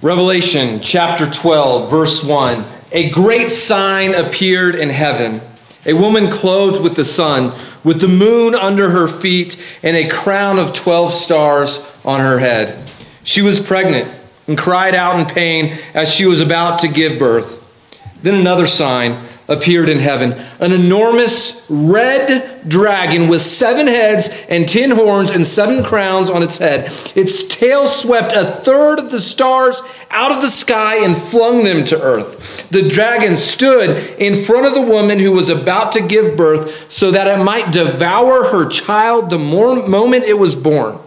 Revelation chapter 12, verse 1. A great sign appeared in heaven a woman clothed with the sun, with the moon under her feet, and a crown of 12 stars on her head. She was pregnant and cried out in pain as she was about to give birth. Then another sign appeared in heaven an enormous red dragon with seven heads and ten horns and seven crowns on its head. Its tail swept a third of the stars out of the sky and flung them to earth. The dragon stood in front of the woman who was about to give birth so that it might devour her child the moment it was born.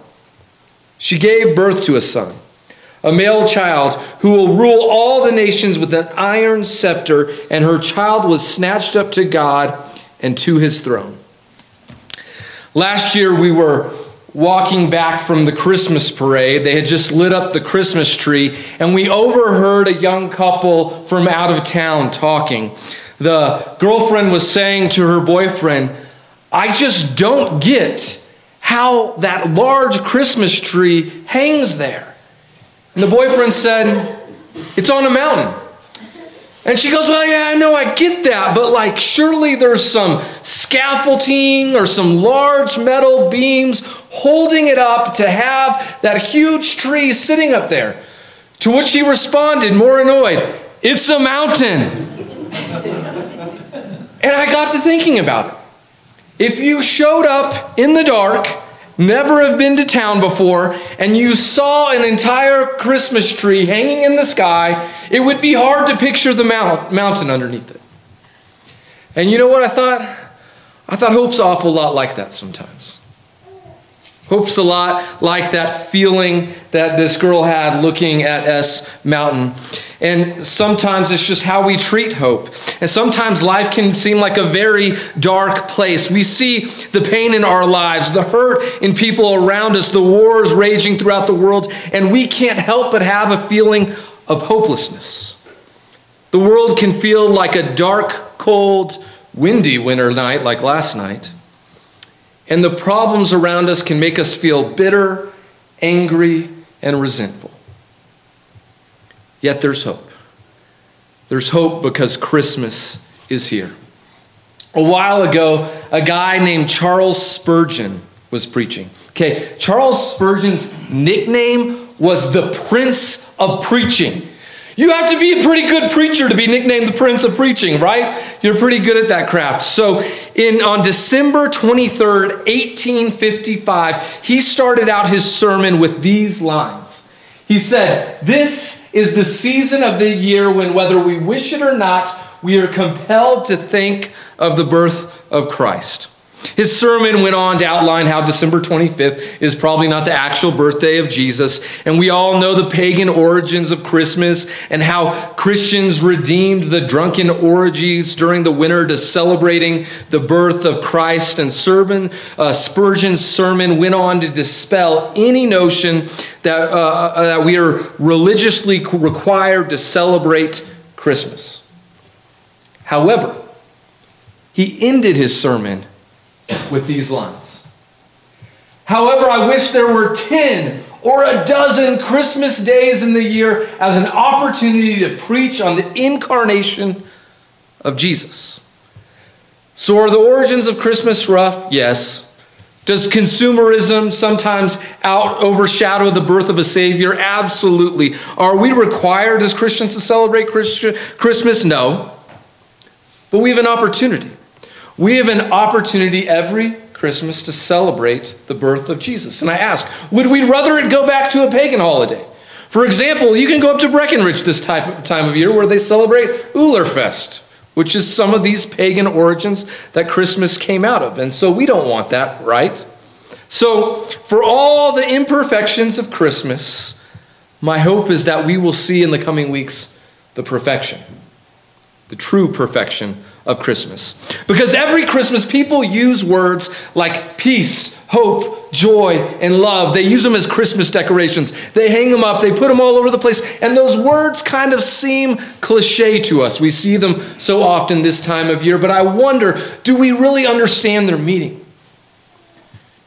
She gave birth to a son a male child who will rule all the nations with an iron scepter, and her child was snatched up to God and to his throne. Last year, we were walking back from the Christmas parade. They had just lit up the Christmas tree, and we overheard a young couple from out of town talking. The girlfriend was saying to her boyfriend, I just don't get how that large Christmas tree hangs there. And the boyfriend said, It's on a mountain. And she goes, Well, yeah, I know, I get that, but like, surely there's some scaffolding or some large metal beams holding it up to have that huge tree sitting up there. To which he responded, more annoyed, It's a mountain. and I got to thinking about it. If you showed up in the dark never have been to town before, and you saw an entire Christmas tree hanging in the sky, it would be hard to picture the mount, mountain underneath it. And you know what I thought? I thought hope's awful lot like that sometimes. Hope's a lot like that feeling that this girl had looking at S Mountain. And sometimes it's just how we treat hope. And sometimes life can seem like a very dark place. We see the pain in our lives, the hurt in people around us, the wars raging throughout the world, and we can't help but have a feeling of hopelessness. The world can feel like a dark, cold, windy winter night like last night. And the problems around us can make us feel bitter, angry, and resentful. Yet there's hope. There's hope because Christmas is here. A while ago, a guy named Charles Spurgeon was preaching. Okay, Charles Spurgeon's nickname was the Prince of Preaching. You have to be a pretty good preacher to be nicknamed the Prince of Preaching, right? You're pretty good at that craft. So, in on December 23rd, 1855, he started out his sermon with these lines. He said, "This is the season of the year when whether we wish it or not, we are compelled to think of the birth of Christ." His sermon went on to outline how December 25th is probably not the actual birthday of Jesus. And we all know the pagan origins of Christmas and how Christians redeemed the drunken orgies during the winter to celebrating the birth of Christ. And sermon, uh, Spurgeon's sermon went on to dispel any notion that, uh, uh that we are religiously required to celebrate Christmas. However, he ended his sermon with these lines. However, I wish there were 10 or a dozen Christmas days in the year as an opportunity to preach on the incarnation of Jesus. So, are the origins of Christmas rough? Yes. Does consumerism sometimes out overshadow the birth of a Savior? Absolutely. Are we required as Christians to celebrate Christmas? No. But we have an opportunity. We have an opportunity every Christmas to celebrate the birth of Jesus. And I ask, would we rather it go back to a pagan holiday? For example, you can go up to Breckenridge this type time of year where they celebrate Ullrfest, which is some of these pagan origins that Christmas came out of. And so we don't want that, right? So, for all the imperfections of Christmas, my hope is that we will see in the coming weeks the perfection, the true perfection of Christmas. Because every Christmas, people use words like peace, hope, joy, and love. They use them as Christmas decorations. They hang them up, they put them all over the place, and those words kind of seem cliche to us. We see them so often this time of year, but I wonder do we really understand their meaning?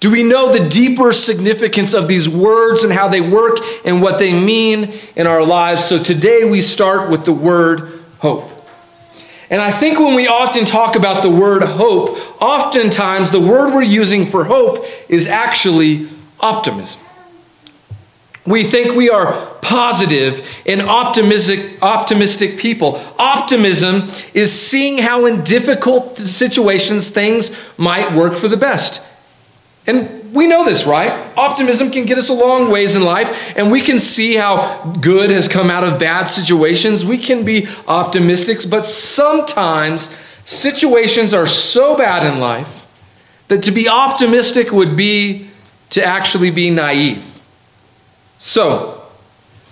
Do we know the deeper significance of these words and how they work and what they mean in our lives? So today we start with the word hope. And I think when we often talk about the word hope, oftentimes the word we're using for hope is actually optimism. We think we are positive and optimistic, optimistic people. Optimism is seeing how in difficult situations things might work for the best. And we know this, right? Optimism can get us a long ways in life, and we can see how good has come out of bad situations. We can be optimistic, but sometimes situations are so bad in life that to be optimistic would be to actually be naive. So,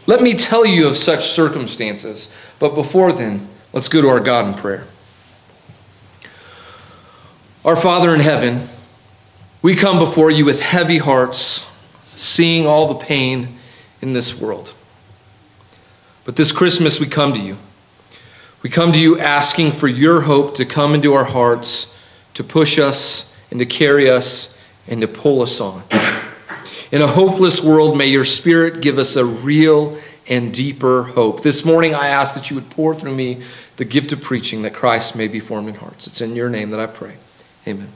let me tell you of such circumstances. But before then, let's go to our God in prayer. Our Father in heaven, we come before you with heavy hearts, seeing all the pain in this world. But this Christmas, we come to you. We come to you asking for your hope to come into our hearts, to push us and to carry us and to pull us on. In a hopeless world, may your Spirit give us a real and deeper hope. This morning, I ask that you would pour through me the gift of preaching that Christ may be formed in hearts. It's in your name that I pray. Amen.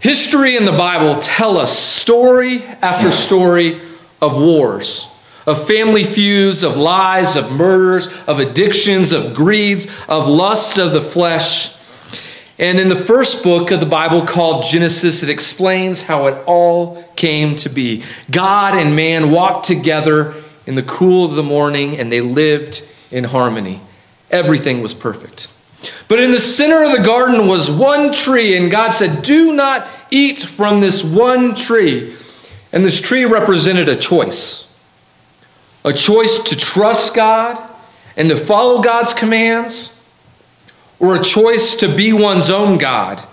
History and the Bible tell us story after story of wars, of family feuds, of lies, of murders, of addictions, of greeds, of lust of the flesh and in the first book of the Bible called Genesis, it explains how it all came to be. God and man walked together in the cool of the morning and they lived in harmony. Everything was perfect. But in the center of the garden was one tree, and God said, Do not eat from this one tree. And this tree represented a choice a choice to trust God and to follow God's commands or a choice to be one's own God,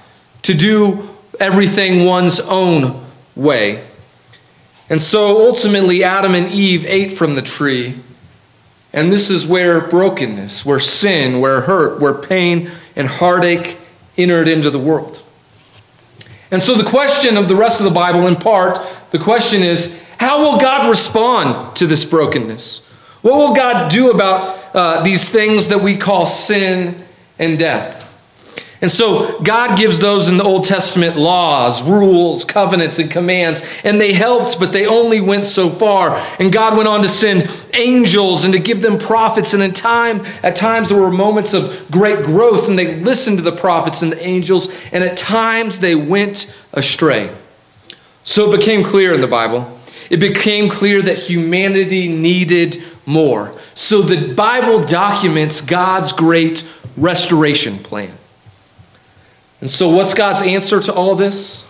to do everything one's own way. And so ultimately, Adam and Eve ate from the tree. And this is where brokenness, where sin, where hurt, where pain and heartache entered into the world. And so, the question of the rest of the Bible, in part, the question is how will God respond to this brokenness? What will God do about uh, these things that we call sin and death. And so God gives those in the Old Testament laws, rules, covenants, and commands, and they helped, but they only went so far. And God went on to send angels and to give them prophets. And in time, at times there were moments of great growth, and they listened to the prophets and the angels, and at times they went astray. So it became clear in the Bible. It became clear that humanity needed more. So the Bible documents God's great restoration plan. And so, what's God's answer to all this?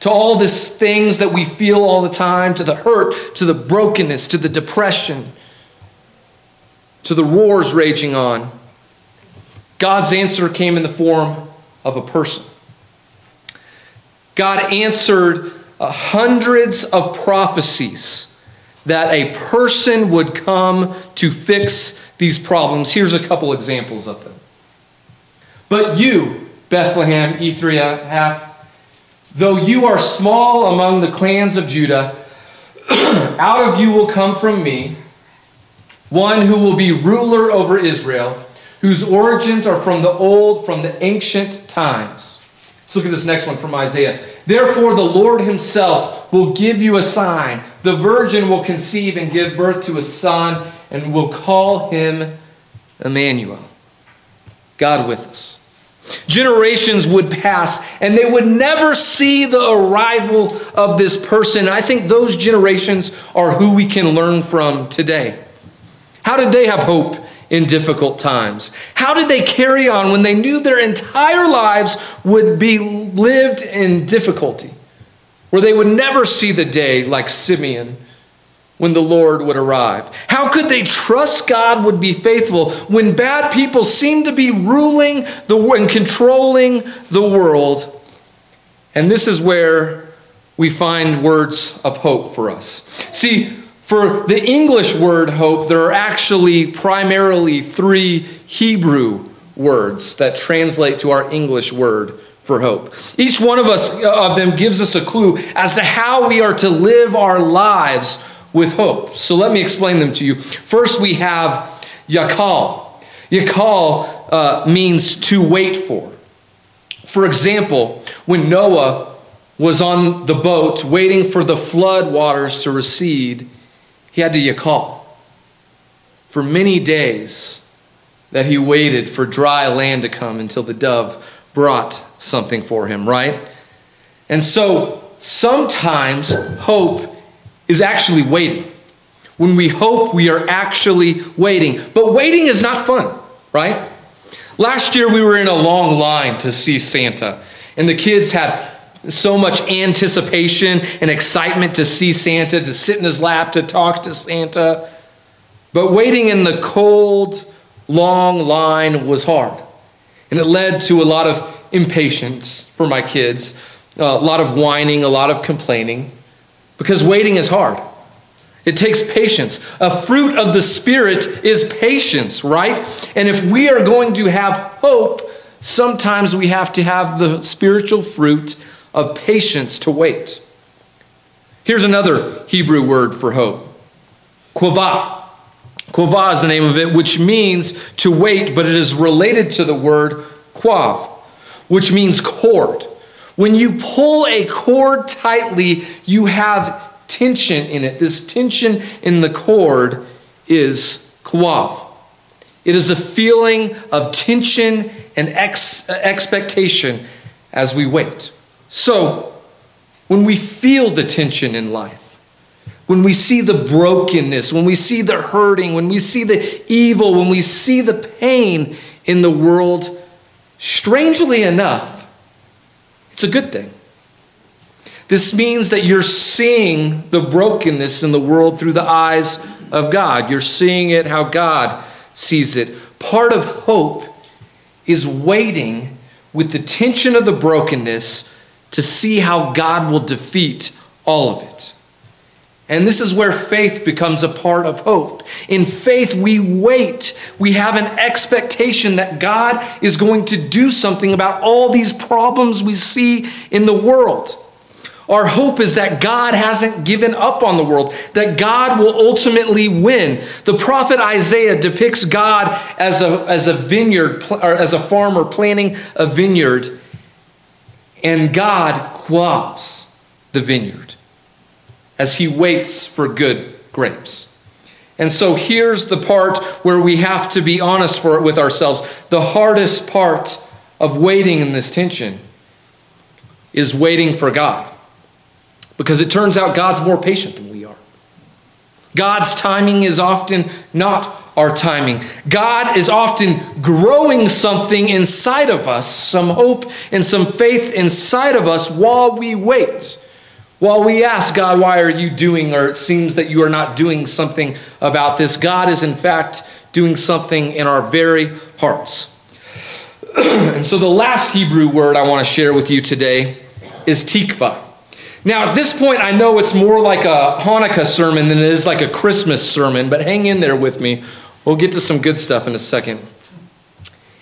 To all these things that we feel all the time, to the hurt, to the brokenness, to the depression, to the wars raging on. God's answer came in the form of a person. God answered uh, hundreds of prophecies that a person would come to fix these problems. Here's a couple examples of them. But you, Bethlehem Ephrathah, though you are small among the clans of Judah, out of you will come from me one who will be ruler over Israel, whose origins are from the old, from the ancient times. Let's look at this next one from Isaiah. Therefore, the Lord himself will give you a sign. The virgin will conceive and give birth to a son, and will call him Emmanuel. God with us. Generations would pass and they would never see the arrival of this person. I think those generations are who we can learn from today. How did they have hope in difficult times? How did they carry on when they knew their entire lives would be lived in difficulty, where they would never see the day like Simeon when the Lord would arrive? How could they trust God would be faithful when bad people seem to be ruling the and controlling the world? And this is where we find words of hope for us. See, for the English word hope, there are actually primarily three Hebrew words that translate to our English word for hope. Each one of us uh, of them gives us a clue as to how we are to live our lives with hope. So let me explain them to you. First, we have yakal. Yakal uh, means to wait for. For example, when Noah was on the boat waiting for the flood waters to recede, he had to yakal. For many days that he waited for dry land to come until the dove brought something for him, right? And so sometimes hope is actually waiting. When we hope, we are actually waiting. But waiting is not fun, right? Last year, we were in a long line to see Santa, and the kids had so much anticipation and excitement to see Santa, to sit in his lap, to talk to Santa. But waiting in the cold, long line was hard. And it led to a lot of impatience for my kids, a lot of whining, a lot of complaining, because waiting is hard. It takes patience. A fruit of the Spirit is patience, right? And if we are going to have hope, sometimes we have to have the spiritual fruit of patience to wait. Here's another Hebrew word for hope quava. Quava is the name of it, which means to wait, but it is related to the word quav, which means cord. When you pull a cord tightly, you have tension in it. This tension in the cord is quav. It is a feeling of tension and ex- expectation as we wait. So, when we feel the tension in life, when we see the brokenness, when we see the hurting, when we see the evil, when we see the pain in the world, strangely enough, it's a good thing. This means that you're seeing the brokenness in the world through the eyes of God. You're seeing it how God sees it. Part of hope is waiting with the tension of the brokenness to see how God will defeat all of it. And this is where faith becomes a part of hope. In faith, we wait. We have an expectation that God is going to do something about all these problems we see in the world. Our hope is that God hasn't given up on the world, that God will ultimately win. The prophet Isaiah depicts God as a, as a vineyard, or as a farmer planting a vineyard, and God quaffs the vineyard as he waits for good grapes. And so here's the part where we have to be honest for it with ourselves. The hardest part of waiting in this tension is waiting for God. Because it turns out God's more patient than we are. God's timing is often not our timing. God is often growing something inside of us, some hope and some faith inside of us while we wait. While we ask God, why are you doing, or it seems that you are not doing something about this, God is in fact doing something in our very hearts. and so the last Hebrew word I want to share with you today is tikva. Now, at this point, I know it's more like a Hanukkah sermon than it is like a Christmas sermon, but hang in there with me. We'll get to some good stuff in a second.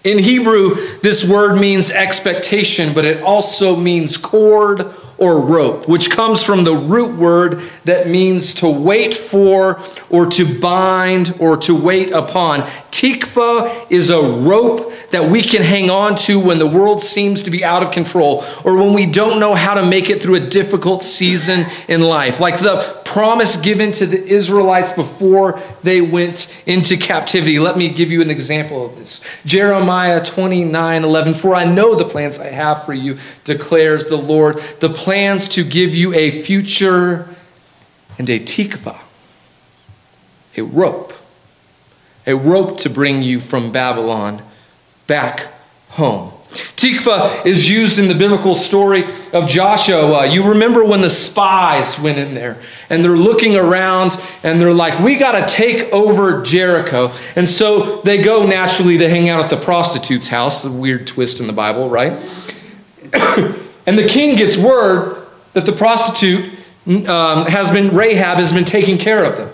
In Hebrew, this word means expectation, but it also means cord or rope, which comes from the root word that means to wait for or to bind or to wait upon. Tikva is a rope that we can hang on to when the world seems to be out of control or when we don't know how to make it through a difficult season in life. Like the promise given to the Israelites before they went into captivity. Let me give you an example of this. Jeremiah 29 11. For I know the plans I have for you, declares the Lord, the plans to give you a future and a tikva, a rope, a rope to bring you from Babylon back home. Tikva is used in the biblical story of Joshua. You remember when the spies went in there and they're looking around and they're like, we got to take over Jericho. And so they go naturally to hang out at the prostitute's house, a weird twist in the Bible, right? and the king gets word that the prostitute um, has been, Rahab has been taking care of them.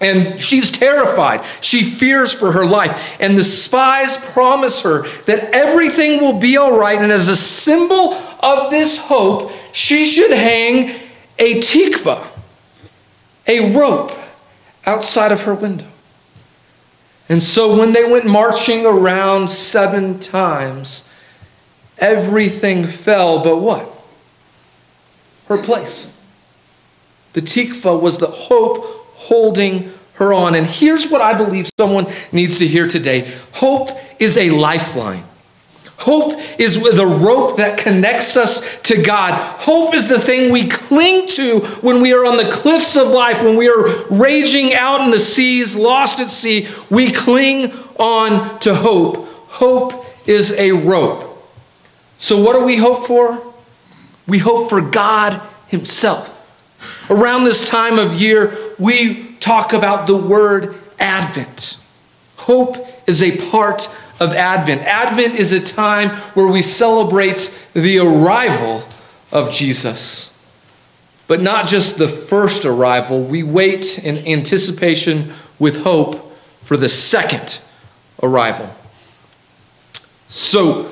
And she's terrified. She fears for her life. And the spies promise her that everything will be all right. And as a symbol of this hope, she should hang a tikva, a rope, outside of her window. And so when they went marching around seven times, everything fell but what? Her place. The tikva was the hope holding her on. And here's what I believe someone needs to hear today hope is a lifeline. Hope is the rope that connects us to God. Hope is the thing we cling to when we are on the cliffs of life, when we are raging out in the seas, lost at sea. We cling on to hope. Hope is a rope. So, what do we hope for? We hope for God Himself. Around this time of year, we talk about the word Advent. Hope is a part of Advent. Advent is a time where we celebrate the arrival of Jesus. But not just the first arrival, we wait in anticipation with hope for the second arrival. So,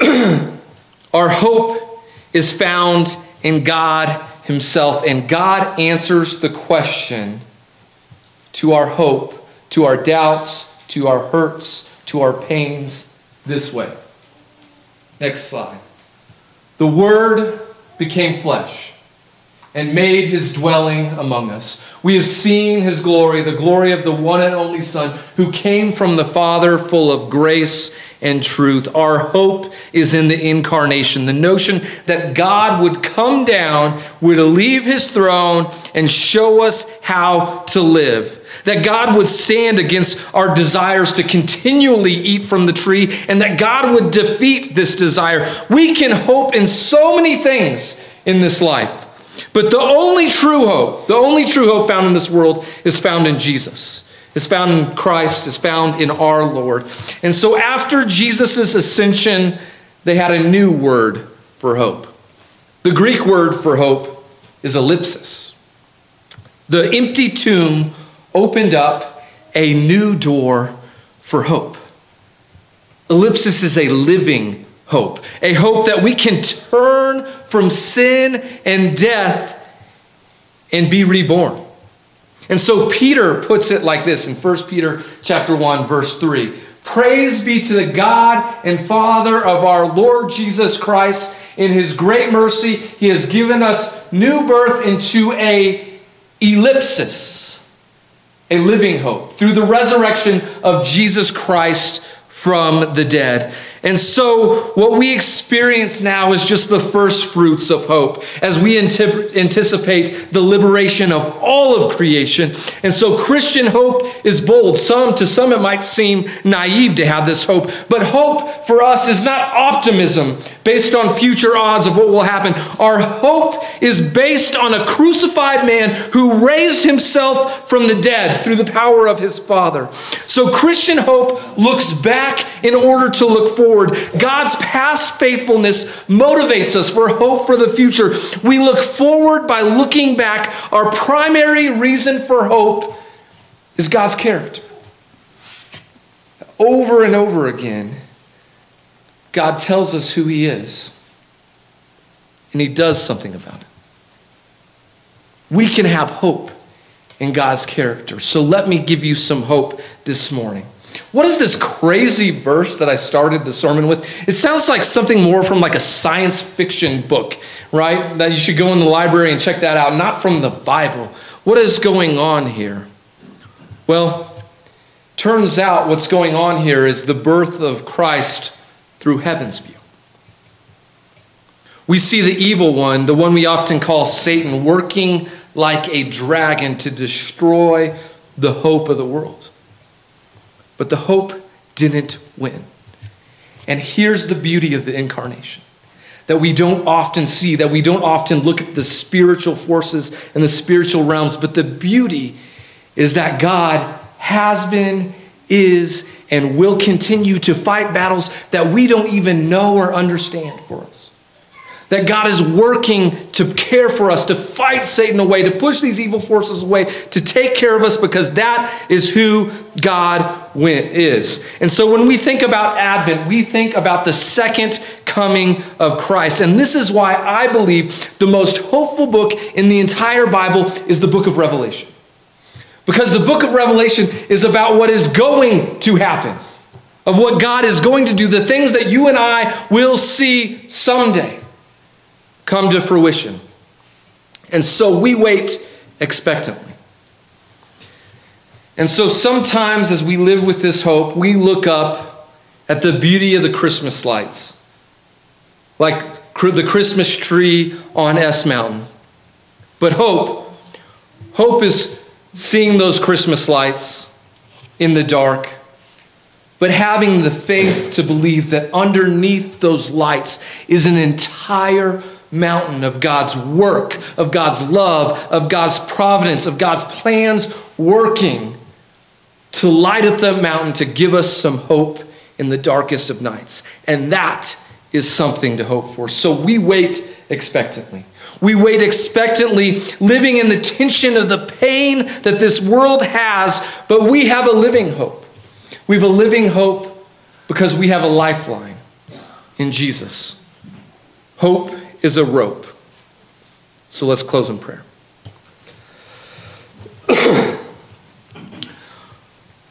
our hope is found in God Himself, and God answers the question to our hope, to our doubts, to our hurts, to our pains this way. Next slide. The Word became flesh and made his dwelling among us. We have seen his glory, the glory of the one and only Son who came from the Father, full of grace and truth. Our hope is in the incarnation, the notion that God would come down, would leave his throne, and show us how to live. That God would stand against our desires to continually eat from the tree, and that God would defeat this desire. We can hope in so many things in this life. But the only true hope, the only true hope found in this world is found in Jesus. Is found in Christ, is found in our Lord. And so after Jesus' ascension, they had a new word for hope. The Greek word for hope is elpis. The empty tomb opened up a new door for hope. Elpis is a living hope, a hope that we can turn from sin and death and be reborn. And so Peter puts it like this in 1 Peter chapter 1 verse 3. Praise be to the God and Father of our Lord Jesus Christ. In his great mercy, he has given us new birth into a elpis, a living hope, through the resurrection of Jesus Christ from the dead. And so, what we experience now is just the first fruits of hope as we anticipate the liberation of all of creation. And so, Christian hope is bold. Some, to some, it might seem naive to have this hope, but hope for us is not optimism based on future odds of what will happen. Our hope is based on a crucified man who raised himself from the dead through the power of his Father. So, Christian hope looks back in order to look forward. God's past faithfulness motivates us for hope for the future. We look forward by looking back. Our primary reason for hope is God's character. Over and over again, God tells us who He is, and He does something about it. We can have hope in God's character. So let me give you some hope this morning. What is this crazy verse that I started the sermon with? It sounds like something more from like a science fiction book, right? That you should go in the library and check that out, not from the Bible. What is going on here? Well, turns out what's going on here is the birth of Christ through heaven's view. We see the evil one, the one we often call Satan, working like a dragon to destroy the hope of the world. But the hope didn't win. And here's the beauty of the incarnation that we don't often see, that we don't often look at the spiritual forces and the spiritual realms, but the beauty is that God has been, is, and will continue to fight battles that we don't even know or understand for us. that God is working to care for us, to fight Satan away, to push these evil forces away, to take care of us because that is who God is. And so when we think about Advent, we think about the second coming of Christ. And this is why I believe the most hopeful book in the entire Bible is the book of Revelation. Because the book of Revelation is about what is going to happen, of what God is going to do, the things that you and I will see someday come to fruition. And so we wait expectantly. And so sometimes as we live with this hope, we look up at the beauty of the Christmas lights, like the Christmas tree on S Mountain. But hope, hope is seeing those Christmas lights in the dark, but having the faith to believe that underneath those lights is an entire mountain of God's work, of God's love, of God's providence, of God's plans working to light up that mountain to give us some hope in the darkest of nights. And that is something to hope for. So we wait expectantly. We wait expectantly, living in the tension of the pain that this world has, but we have a living hope. We have a living hope because we have a lifeline in Jesus. Hope is a rope. So let's close in prayer.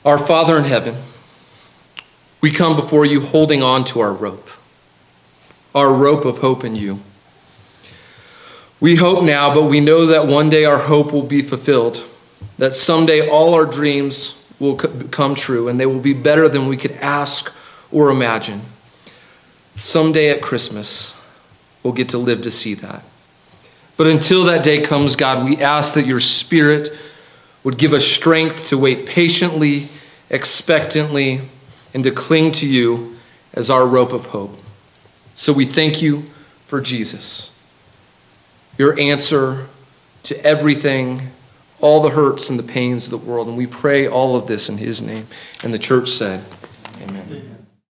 our Father in heaven, we come before you holding on to our rope, our rope of hope in you. We hope now, but we know that one day our hope will be fulfilled, that someday all our dreams will come true and they will be better than we could ask or imagine. Someday at Christmas, we'll get to live to see that. But until that day comes, God, we ask that your Spirit would give us strength to wait patiently, expectantly, and to cling to you as our rope of hope. So we thank you for Jesus, your answer to everything, all the hurts and the pains of the world. And we pray all of this in his name. And the church said, Amen.